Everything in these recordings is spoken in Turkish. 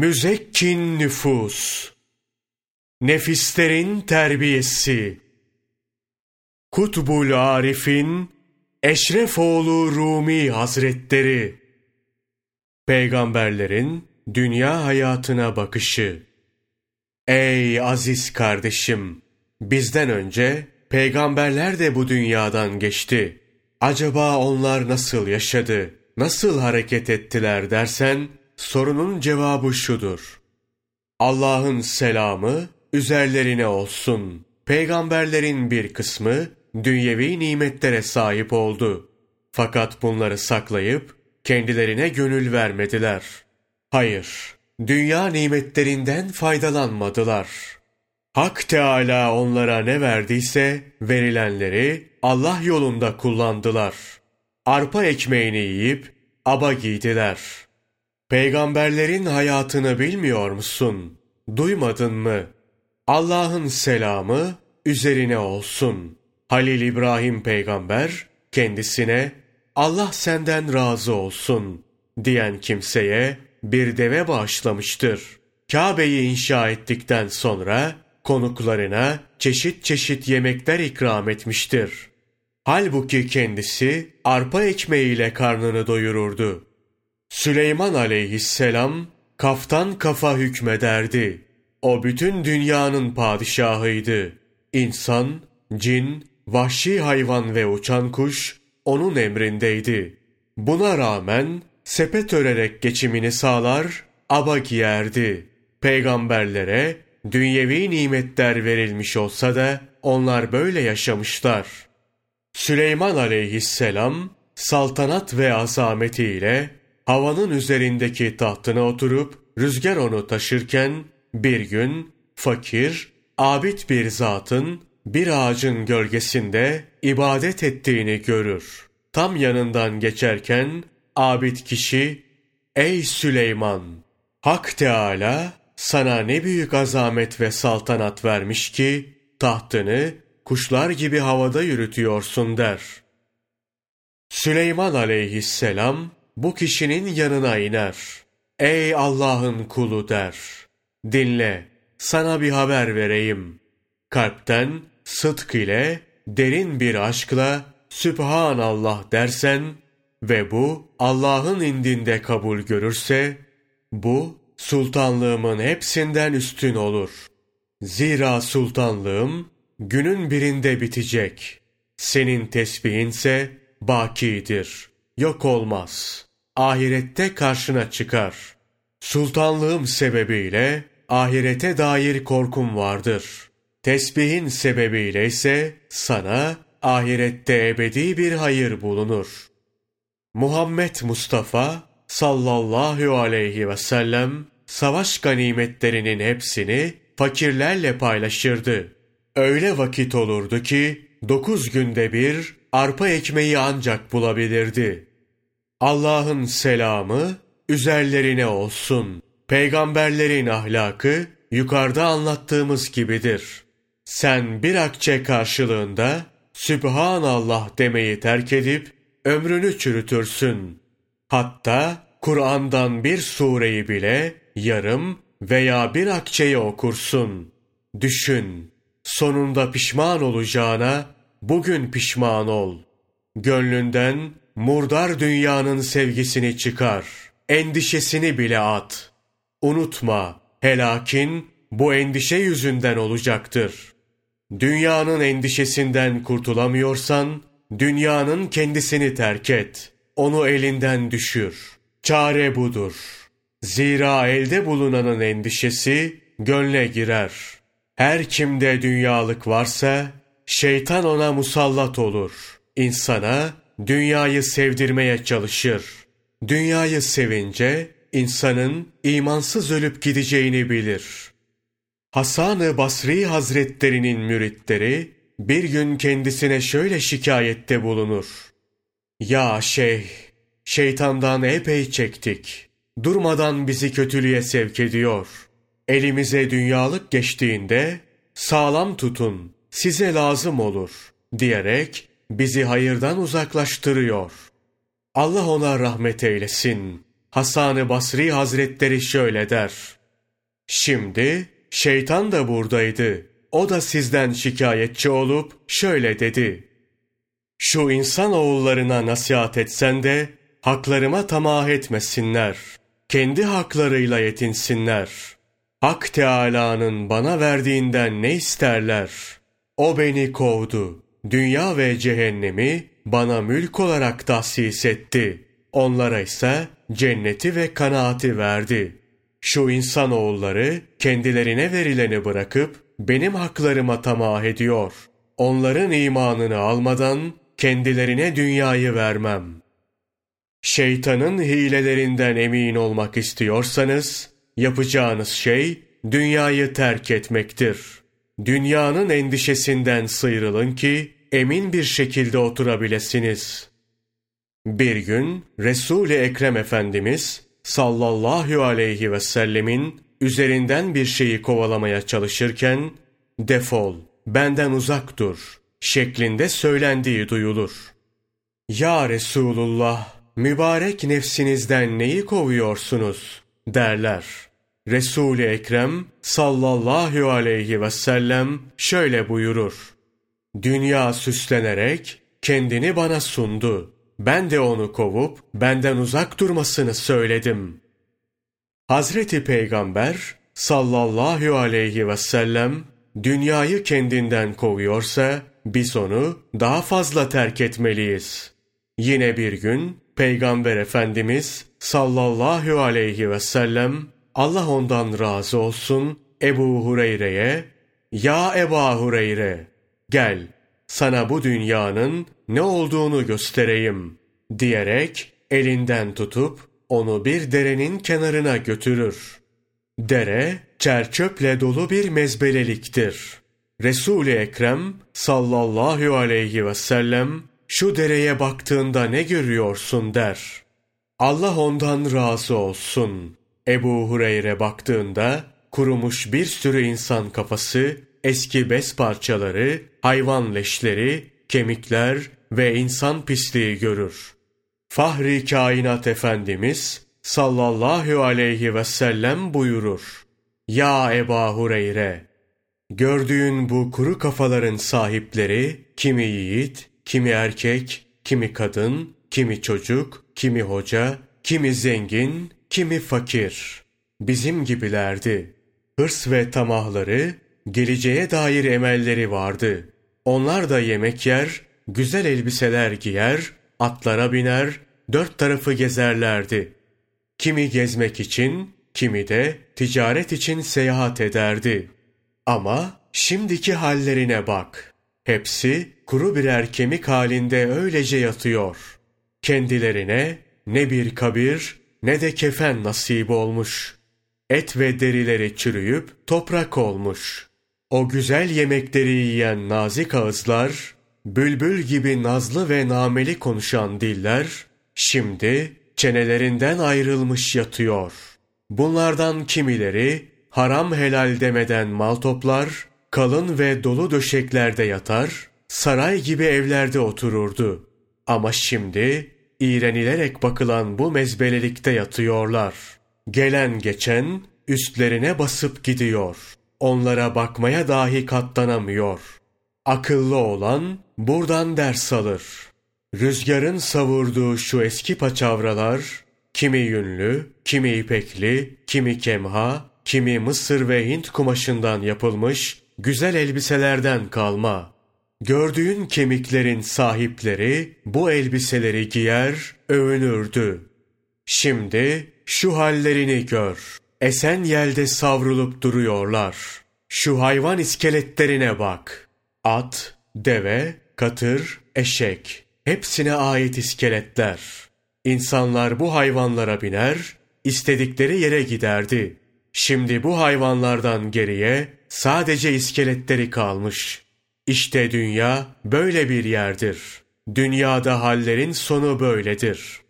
müzekkin nüfus, nefislerin terbiyesi, Kutbul Arif'in Eşrefoğlu Rumi Hazretleri, Peygamberlerin dünya hayatına bakışı. Ey aziz kardeşim! Bizden önce peygamberler de bu dünyadan geçti. Acaba onlar nasıl yaşadı, nasıl hareket ettiler dersen, sorunun cevabı şudur. Allah'ın selamı üzerlerine olsun. Peygamberlerin bir kısmı dünyevi nimetlere sahip oldu. Fakat bunları saklayıp kendilerine gönül vermediler. Hayır, dünya nimetlerinden faydalanmadılar. Hak Teala onlara ne verdiyse verilenleri Allah yolunda kullandılar. Arpa ekmeğini yiyip aba giydiler. Peygamberlerin hayatını bilmiyor musun? Duymadın mı? Allah'ın selamı üzerine olsun. Halil İbrahim peygamber kendisine Allah senden razı olsun diyen kimseye bir deve bağışlamıştır. Kabe'yi inşa ettikten sonra konuklarına çeşit çeşit yemekler ikram etmiştir. Halbuki kendisi arpa ekmeğiyle karnını doyururdu. Süleyman aleyhisselam kaftan kafa hükmederdi. O bütün dünyanın padişahıydı. İnsan, cin, vahşi hayvan ve uçan kuş onun emrindeydi. Buna rağmen sepet örerek geçimini sağlar, aba giyerdi. Peygamberlere dünyevi nimetler verilmiş olsa da onlar böyle yaşamışlar. Süleyman aleyhisselam saltanat ve azametiyle havanın üzerindeki tahtına oturup rüzgar onu taşırken bir gün fakir, abid bir zatın bir ağacın gölgesinde ibadet ettiğini görür. Tam yanından geçerken abid kişi, Ey Süleyman! Hak Teala sana ne büyük azamet ve saltanat vermiş ki, tahtını kuşlar gibi havada yürütüyorsun der. Süleyman aleyhisselam bu kişinin yanına iner. Ey Allah'ın kulu der. Dinle, sana bir haber vereyim. Kalpten sıdk ile, derin bir aşkla Sübhanallah dersen ve bu Allah'ın indinde kabul görürse, bu sultanlığımın hepsinden üstün olur. Zira sultanlığım günün birinde bitecek. Senin tesbihinse bakidir, yok olmaz. Ahirette karşına çıkar. Sultanlığım sebebiyle ahirete dair korkum vardır. Tesbihin sebebiyle ise sana ahirette ebedi bir hayır bulunur. Muhammed Mustafa sallallahu aleyhi ve sellem savaş ganimetlerinin hepsini fakirlerle paylaşırdı. Öyle vakit olurdu ki dokuz günde bir arpa ekmeği ancak bulabilirdi. Allah'ın selamı üzerlerine olsun. Peygamberlerin ahlakı yukarıda anlattığımız gibidir. Sen bir akçe karşılığında Sübhanallah demeyi terk edip ömrünü çürütürsün. Hatta Kur'an'dan bir sureyi bile yarım veya bir akçeyi okursun. Düşün, sonunda pişman olacağına bugün pişman ol. Gönlünden murdar dünyanın sevgisini çıkar. Endişesini bile at. Unutma, helakin bu endişe yüzünden olacaktır. Dünyanın endişesinden kurtulamıyorsan, dünyanın kendisini terk et. Onu elinden düşür. Çare budur. Zira elde bulunanın endişesi gönle girer. Her kimde dünyalık varsa, şeytan ona musallat olur. İnsana dünyayı sevdirmeye çalışır. Dünyayı sevince, insanın imansız ölüp gideceğini bilir.'' Hasan-ı Basri Hazretlerinin müritleri bir gün kendisine şöyle şikayette bulunur. Ya şeyh, şeytandan epey çektik. Durmadan bizi kötülüğe sevk ediyor. Elimize dünyalık geçtiğinde sağlam tutun, size lazım olur diyerek bizi hayırdan uzaklaştırıyor. Allah ona rahmet eylesin. Hasan-ı Basri Hazretleri şöyle der. Şimdi şeytan da buradaydı. O da sizden şikayetçi olup şöyle dedi. Şu insan oğullarına nasihat etsen de haklarıma tamah etmesinler. Kendi haklarıyla yetinsinler. Hak Teâlâ'nın bana verdiğinden ne isterler? O beni kovdu. Dünya ve cehennemi bana mülk olarak tahsis etti. Onlara ise cenneti ve kanaati verdi. Şu insan oğulları kendilerine verileni bırakıp benim haklarıma tamah ediyor. Onların imanını almadan kendilerine dünyayı vermem. Şeytanın hilelerinden emin olmak istiyorsanız, yapacağınız şey dünyayı terk etmektir. Dünyanın endişesinden sıyrılın ki emin bir şekilde oturabilirsiniz. Bir gün Resul-i Ekrem Efendimiz sallallahu aleyhi ve sellemin üzerinden bir şeyi kovalamaya çalışırken defol, benden uzak dur şeklinde söylendiği duyulur. Ya Resulullah, mübarek nefsinizden neyi kovuyorsunuz? derler. Resul-i Ekrem sallallahu aleyhi ve sellem şöyle buyurur. Dünya süslenerek kendini bana sundu. Ben de onu kovup benden uzak durmasını söyledim. Hazreti Peygamber sallallahu aleyhi ve sellem dünyayı kendinden kovuyorsa biz onu daha fazla terk etmeliyiz. Yine bir gün Peygamber Efendimiz sallallahu aleyhi ve sellem Allah ondan razı olsun Ebu Hureyre'ye Ya Eba Hureyre gel sana bu dünyanın ne olduğunu göstereyim diyerek elinden tutup onu bir derenin kenarına götürür. Dere çerçöple dolu bir mezbeleliktir. Resul-i Ekrem sallallahu aleyhi ve sellem şu dereye baktığında ne görüyorsun der. Allah ondan razı olsun. Ebu Hureyre baktığında kurumuş bir sürü insan kafası, eski bez parçaları, hayvan leşleri, kemikler ve insan pisliği görür. Fahri kainat Efendimiz sallallahu aleyhi ve sellem buyurur. Ya Eba Hureyre! Gördüğün bu kuru kafaların sahipleri kimi yiğit, kimi erkek, kimi kadın, kimi çocuk, kimi hoca, kimi zengin, kimi fakir. Bizim gibilerdi. Hırs ve tamahları, geleceğe dair emelleri vardı. Onlar da yemek yer, güzel elbiseler giyer, atlara biner, dört tarafı gezerlerdi. Kimi gezmek için, kimi de ticaret için seyahat ederdi. Ama şimdiki hallerine bak. Hepsi kuru birer kemik halinde öylece yatıyor. Kendilerine ne bir kabir ne de kefen nasip olmuş. Et ve derileri çürüyüp toprak olmuş. O güzel yemekleri yiyen nazik ağızlar, bülbül gibi nazlı ve nameli konuşan diller, şimdi çenelerinden ayrılmış yatıyor. Bunlardan kimileri haram helal demeden mal toplar, kalın ve dolu döşeklerde yatar, saray gibi evlerde otururdu. Ama şimdi iğrenilerek bakılan bu mezbelelikte yatıyorlar. Gelen geçen üstlerine basıp gidiyor. Onlara bakmaya dahi katlanamıyor. Akıllı olan buradan ders alır. Rüzgarın savurduğu şu eski paçavralar, kimi yünlü, kimi ipekli, kimi kemha, kimi Mısır ve Hint kumaşından yapılmış güzel elbiselerden kalma. Gördüğün kemiklerin sahipleri bu elbiseleri giyer, övünürdü. Şimdi şu hallerini gör. Esen yelde savrulup duruyorlar. Şu hayvan iskeletlerine bak. At, deve, katır, eşek. Hepsine ait iskeletler. İnsanlar bu hayvanlara biner, istedikleri yere giderdi. Şimdi bu hayvanlardan geriye sadece iskeletleri kalmış. İşte dünya böyle bir yerdir. Dünyada hallerin sonu böyledir.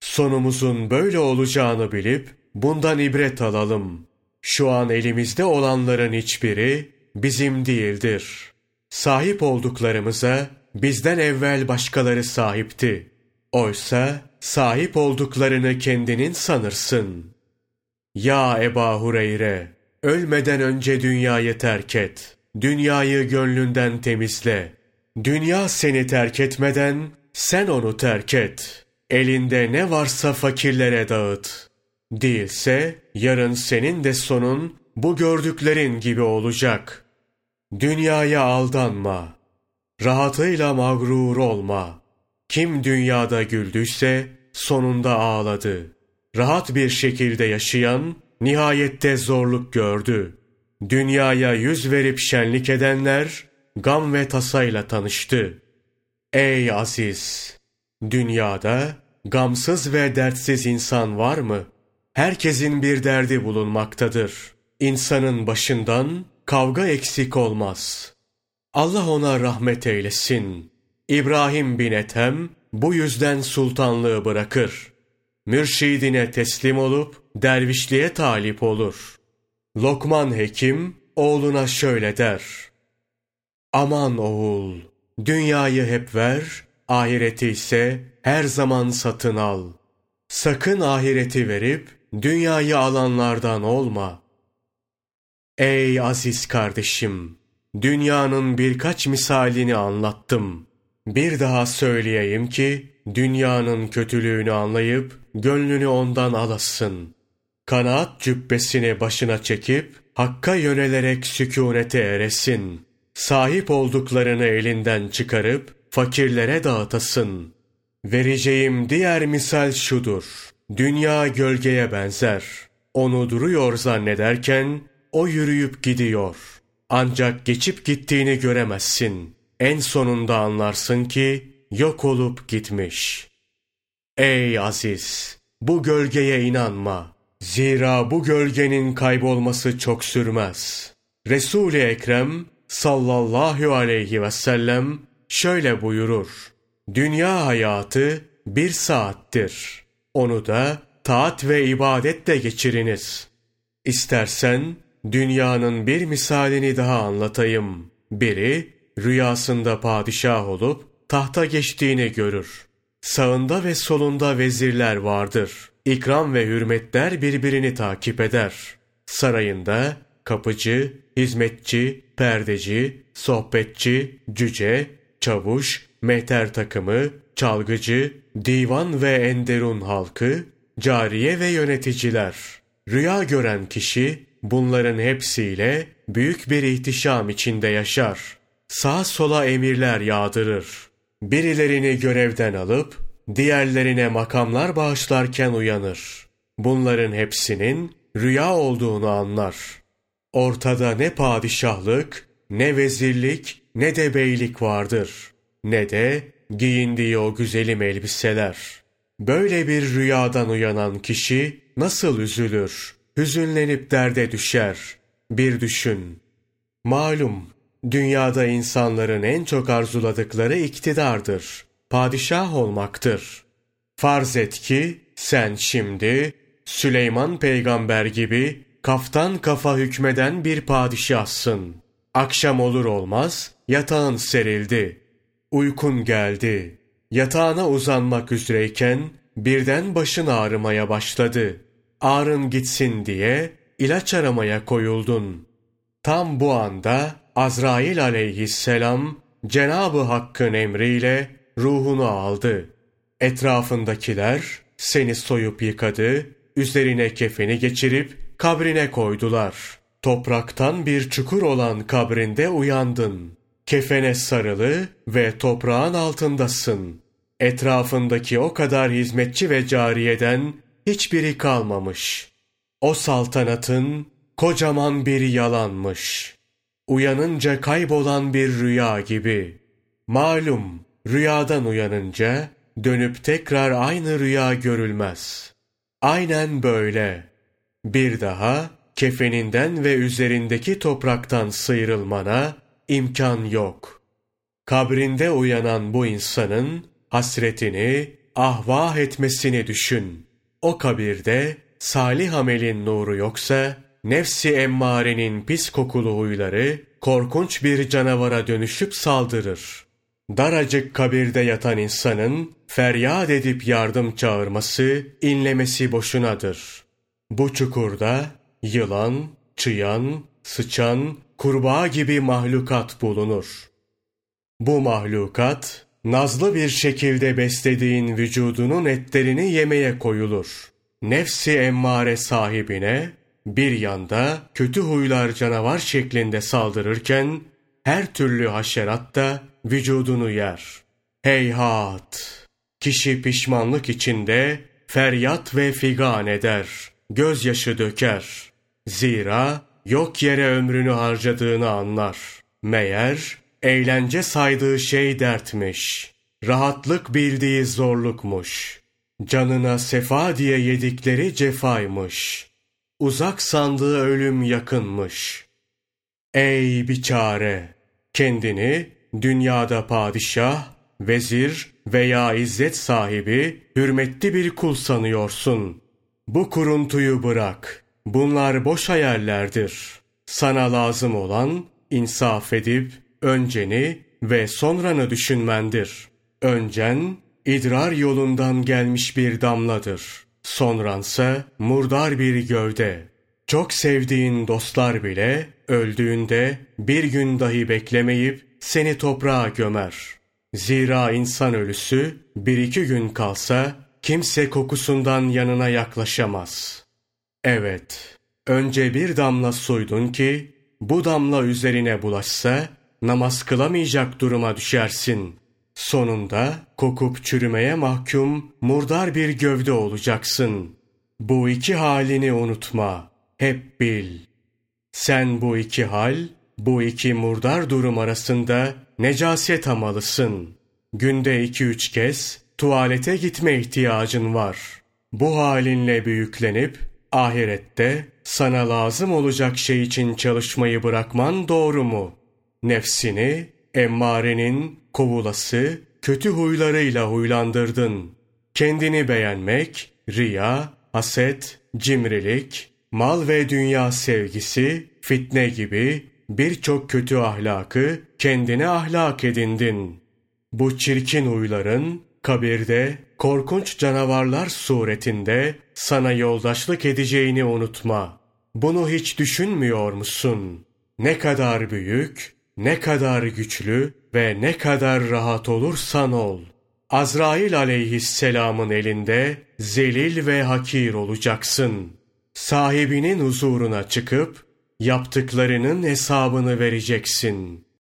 Sonumuzun böyle olacağını bilip bundan ibret alalım. Şu an elimizde olanların hiçbiri bizim değildir. Sahip olduklarımıza bizden evvel başkaları sahipti. Oysa sahip olduklarını kendinin sanırsın. Ya Eba Hureyre, ölmeden önce dünyayı terk et. Dünyayı gönlünden temizle. Dünya seni terk etmeden sen onu terk et. Elinde ne varsa fakirlere dağıt. Değilse yarın senin de sonun bu gördüklerin gibi olacak. Dünyaya aldanma. Rahatıyla mağrur olma. Kim dünyada güldüyse sonunda ağladı. Rahat bir şekilde yaşayan nihayette zorluk gördü. Dünyaya yüz verip şenlik edenler gam ve tasayla tanıştı. Ey aziz! Dünyada gamsız ve dertsiz insan var mı? Herkesin bir derdi bulunmaktadır. İnsanın başından kavga eksik olmaz. Allah ona rahmet eylesin. İbrahim bin Ethem bu yüzden sultanlığı bırakır. Mürşidine teslim olup dervişliğe talip olur. Lokman Hekim oğluna şöyle der. Aman oğul, dünyayı hep ver, ahireti ise her zaman satın al. Sakın ahireti verip dünyayı alanlardan olma. Ey aziz kardeşim, dünyanın birkaç misalini anlattım. Bir daha söyleyeyim ki, dünyanın kötülüğünü anlayıp, gönlünü ondan alasın. Kanaat cübbesini başına çekip, Hakka yönelerek sükunete eresin. Sahip olduklarını elinden çıkarıp, fakirlere dağıtasın. Vereceğim diğer misal şudur. Dünya gölgeye benzer. Onu duruyor zannederken, o yürüyüp gidiyor. Ancak geçip gittiğini göremezsin. En sonunda anlarsın ki yok olup gitmiş. Ey aziz! Bu gölgeye inanma. Zira bu gölgenin kaybolması çok sürmez. Resul-i Ekrem sallallahu aleyhi ve sellem şöyle buyurur. Dünya hayatı bir saattir. Onu da taat ve ibadetle geçiriniz. İstersen dünyanın bir misalini daha anlatayım. Biri rüyasında padişah olup tahta geçtiğini görür. Sağında ve solunda vezirler vardır. İkram ve hürmetler birbirini takip eder. Sarayında kapıcı, hizmetçi, perdeci, sohbetçi, cüce, çavuş, mehter takımı, çalgıcı, divan ve enderun halkı, cariye ve yöneticiler. Rüya gören kişi bunların hepsiyle büyük bir ihtişam içinde yaşar. Sağa sola emirler yağdırır. Birilerini görevden alıp diğerlerine makamlar bağışlarken uyanır. Bunların hepsinin rüya olduğunu anlar. Ortada ne padişahlık, ne vezirlik, ne de beylik vardır. Ne de giyindiği o güzelim elbiseler. Böyle bir rüyadan uyanan kişi nasıl üzülür, hüzünlenip derde düşer. Bir düşün. Malum, dünyada insanların en çok arzuladıkları iktidardır padişah olmaktır. Farz et ki sen şimdi Süleyman peygamber gibi kaftan kafa hükmeden bir padişahsın. Akşam olur olmaz yatağın serildi. Uykun geldi. Yatağına uzanmak üzereyken birden başın ağrımaya başladı. Ağrın gitsin diye ilaç aramaya koyuldun. Tam bu anda Azrail aleyhisselam Cenab-ı Hakk'ın emriyle ruhunu aldı. Etrafındakiler seni soyup yıkadı, üzerine kefeni geçirip kabrine koydular. Topraktan bir çukur olan kabrinde uyandın. Kefene sarılı ve toprağın altındasın. Etrafındaki o kadar hizmetçi ve cariyeden hiçbiri kalmamış. O saltanatın kocaman bir yalanmış. Uyanınca kaybolan bir rüya gibi. Malum Rüyadan uyanınca dönüp tekrar aynı rüya görülmez. Aynen böyle. Bir daha kefeninden ve üzerindeki topraktan sıyrılmana imkan yok. Kabrinde uyanan bu insanın hasretini, ahvah etmesini düşün. O kabirde salih amelin nuru yoksa, nefsi emmarenin pis kokulu huyları korkunç bir canavara dönüşüp saldırır. Daracık kabirde yatan insanın feryat edip yardım çağırması, inlemesi boşunadır. Bu çukurda yılan, çıyan, sıçan, kurbağa gibi mahlukat bulunur. Bu mahlukat, nazlı bir şekilde beslediğin vücudunun etlerini yemeye koyulur. Nefsi emmare sahibine, bir yanda kötü huylar canavar şeklinde saldırırken, her türlü haşerat da vücudunu yer. Heyhat! Kişi pişmanlık içinde feryat ve figan eder, gözyaşı döker. Zira yok yere ömrünü harcadığını anlar. Meğer eğlence saydığı şey dertmiş. Rahatlık bildiği zorlukmuş. Canına sefa diye yedikleri cefaymış. Uzak sandığı ölüm yakınmış. Ey biçare! Kendini dünyada padişah, vezir veya izzet sahibi, hürmetli bir kul sanıyorsun. Bu kuruntuyu bırak. Bunlar boş hayallerdir. Sana lazım olan insaf edip önceni ve sonranı düşünmendir. Öncen idrar yolundan gelmiş bir damladır. Sonransa murdar bir gövde. Çok sevdiğin dostlar bile öldüğünde bir gün dahi beklemeyip seni toprağa gömer. Zira insan ölüsü bir iki gün kalsa kimse kokusundan yanına yaklaşamaz. Evet, önce bir damla suydun ki bu damla üzerine bulaşsa namaz kılamayacak duruma düşersin. Sonunda kokup çürümeye mahkum murdar bir gövde olacaksın. Bu iki halini unutma, hep bil. Sen bu iki hal, bu iki murdar durum arasında necaset hamalısın. Günde iki üç kez tuvalete gitme ihtiyacın var. Bu halinle büyüklenip ahirette sana lazım olacak şey için çalışmayı bırakman doğru mu? Nefsini emmarenin kovulası kötü huylarıyla huylandırdın. Kendini beğenmek, riya, haset, cimrilik, mal ve dünya sevgisi, fitne gibi birçok kötü ahlakı kendine ahlak edindin. Bu çirkin huyların kabirde korkunç canavarlar suretinde sana yoldaşlık edeceğini unutma. Bunu hiç düşünmüyor musun? Ne kadar büyük, ne kadar güçlü ve ne kadar rahat olursan ol. Azrail aleyhisselamın elinde zelil ve hakir olacaksın. Sahibinin huzuruna çıkıp yaptıklarının hesabını vereceksin.''